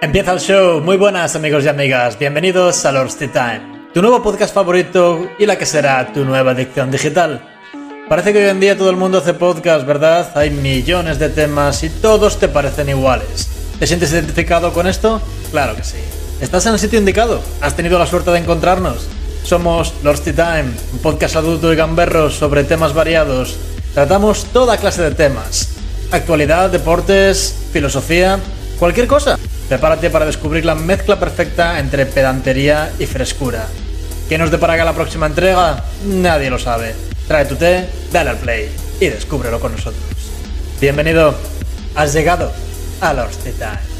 Empieza el show. Muy buenas amigos y amigas. Bienvenidos a Lord's Time, tu nuevo podcast favorito y la que será tu nueva adicción digital. Parece que hoy en día todo el mundo hace podcast, ¿verdad? Hay millones de temas y todos te parecen iguales. ¿Te sientes identificado con esto? Claro que sí. ¿Estás en el sitio indicado? ¿Has tenido la suerte de encontrarnos? Somos Lord's Time, un podcast adulto y gamberro sobre temas variados. Tratamos toda clase de temas. Actualidad, deportes, filosofía, cualquier cosa. Prepárate para descubrir la mezcla perfecta entre pedantería y frescura. ¿Qué nos depara la próxima entrega? Nadie lo sabe. Trae tu té, dale al play y descúbrelo con nosotros. Bienvenido, has llegado a Tea Time.